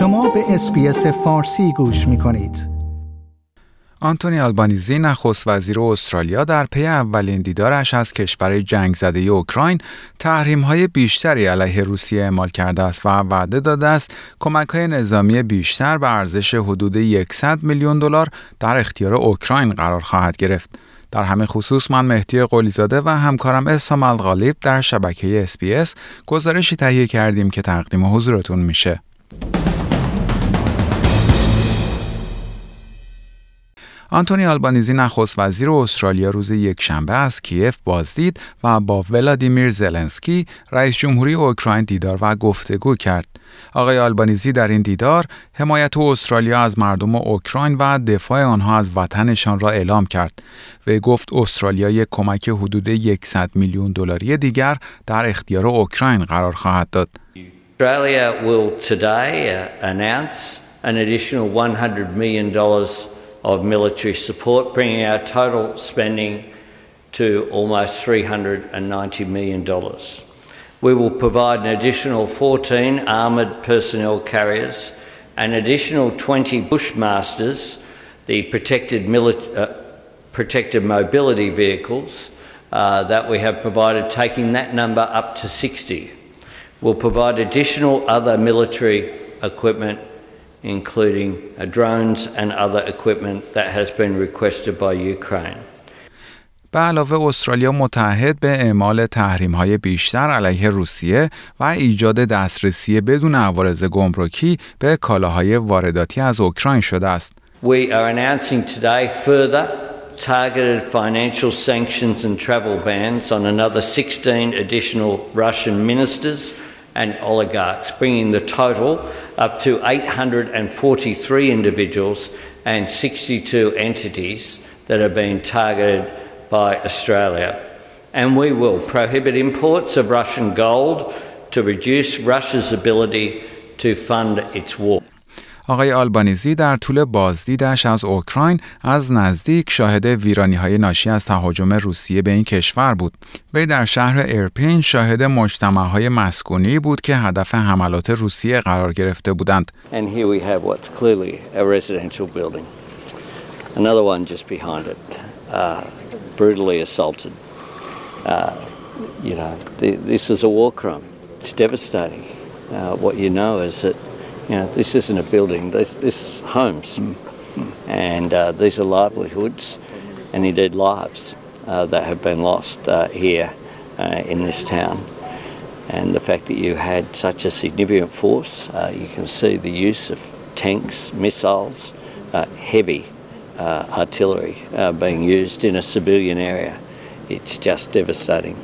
شما به اسپیس فارسی گوش می کنید. آنتونی آلبانیزی نخست وزیر استرالیا در پی اولین دیدارش از کشور جنگ زده اوکراین تحریم های بیشتری علیه روسیه اعمال کرده است و وعده داده است کمک های نظامی بیشتر به ارزش حدود 100 میلیون دلار در اختیار اوکراین قرار خواهد گرفت. در همه خصوص من مهدی قلیزاده و همکارم اسام الغالب در شبکه اسپیس گزارشی تهیه کردیم که تقدیم حضورتون میشه. آنتونی آلبانیزی نخست وزیر استرالیا روز یکشنبه از کیف بازدید و با ولادیمیر زلنسکی رئیس جمهوری اوکراین دیدار و گفتگو کرد. آقای آلبانیزی در این دیدار حمایت استرالیا از مردم اوکراین و دفاع آنها از وطنشان را اعلام کرد و گفت استرالیا یک کمک حدود 100 میلیون دلاری دیگر در اختیار اوکراین قرار خواهد داد. Australia will today uh, announce an additional 100 million dollars of military support, bringing our total spending to almost $390 million. We will provide an additional 14 armoured personnel carriers, an additional 20 Bushmasters, the protected, uh, protected mobility vehicles uh, that we have provided, taking that number up to 60. We'll provide additional other military equipment including drones and other equipment that has been requested by Ukraine. به علاوه استرالیا متحد به اعمال تحریم های بیشتر علیه روسیه و ایجاد دسترسی بدون عوارض گمرکی به کالاهای وارداتی از اوکراین شده است. We are announcing today further targeted financial sanctions and travel bans on another 16 additional Russian ministers and oligarchs, bringing the total up to 843 individuals and 62 entities that are being targeted by Australia. And we will prohibit imports of Russian gold to reduce Russia's ability to fund its war. آقای آلبانیزی در طول بازدیدش از اوکراین از نزدیک شاهد ویرانی های ناشی از تهاجم روسیه به این کشور بود. وی در شهر ارپین شاهد مجتمع های مسکونی بود که هدف حملات روسیه قرار گرفته بودند. And here we have what's clearly a residential building. Another one just behind it, uh, brutally assaulted. Uh, you know, this is a war crime. It's devastating. Uh, what you know is that You know, this isn't a building, this, this homes. Mm. And uh, these are livelihoods and indeed lives uh, that have been lost uh, here uh, in this town. And the fact that you had such a significant force, uh, you can see the use of tanks, missiles, uh, heavy artillery being used in a civilian area. It's just devastating.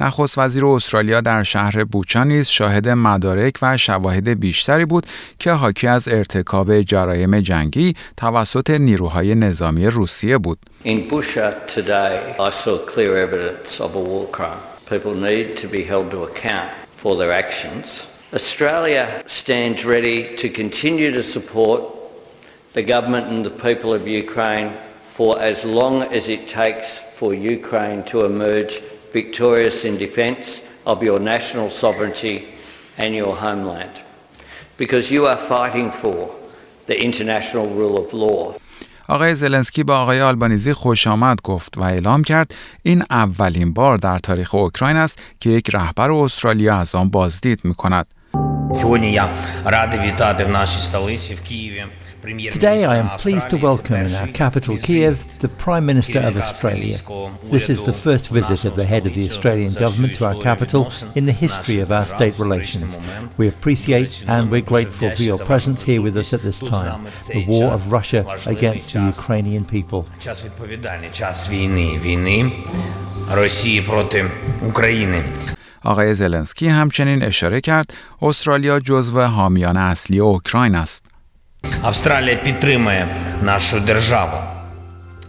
نخست وزیر استرالیا در شهر بوچا نیز شاهد مدارک و شواهد بیشتری بود که حاکی از ارتکاب جرایم جنگی توسط نیروهای نظامی روسیه بود. In Busha today, I saw clear evidence of a war crime. People need to be held to account for their actions. Australia stands ready to continue to support the government and the people of Ukraine for as long as it takes for Ukraine to emerge victorious in defence of your national sovereignty and your homeland. Because you are fighting for the international rule of law. آقای زلنسکی با آقای آلبانیزی خوش آمد گفت و اعلام کرد این اولین بار در تاریخ اوکراین است که یک رهبر استرالیا از آن بازدید می کند. Today I am pleased to welcome in our capital Kiev the Prime Minister of Australia. This is the first visit of the head of the Australian government to our capital in the history of our state relations. We appreciate and we're grateful for your presence here with us at this time, the war of Russia against the Ukrainian people. آقای زلنسکی همچنین اشاره کرد استرالیا جزو حامیان اصلی اوکراین است. Австралія підтримує нашу державу.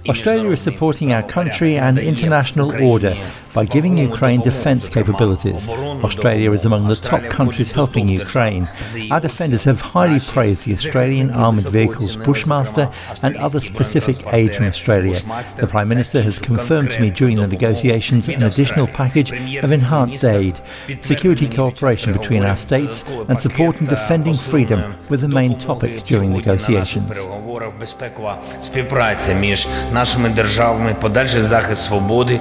Australia is supporting our country and international order by giving Ukraine defence capabilities. Australia is among the top countries helping Ukraine. Our defenders have highly praised the Australian armoured vehicles Bushmaster and other specific aid from Australia. The Prime Minister has confirmed to me during the negotiations an additional package of enhanced aid, security cooperation between our states, and support in defending freedom were the main topics during negotiations. співпраця між нашими державами, подальший захист свободи,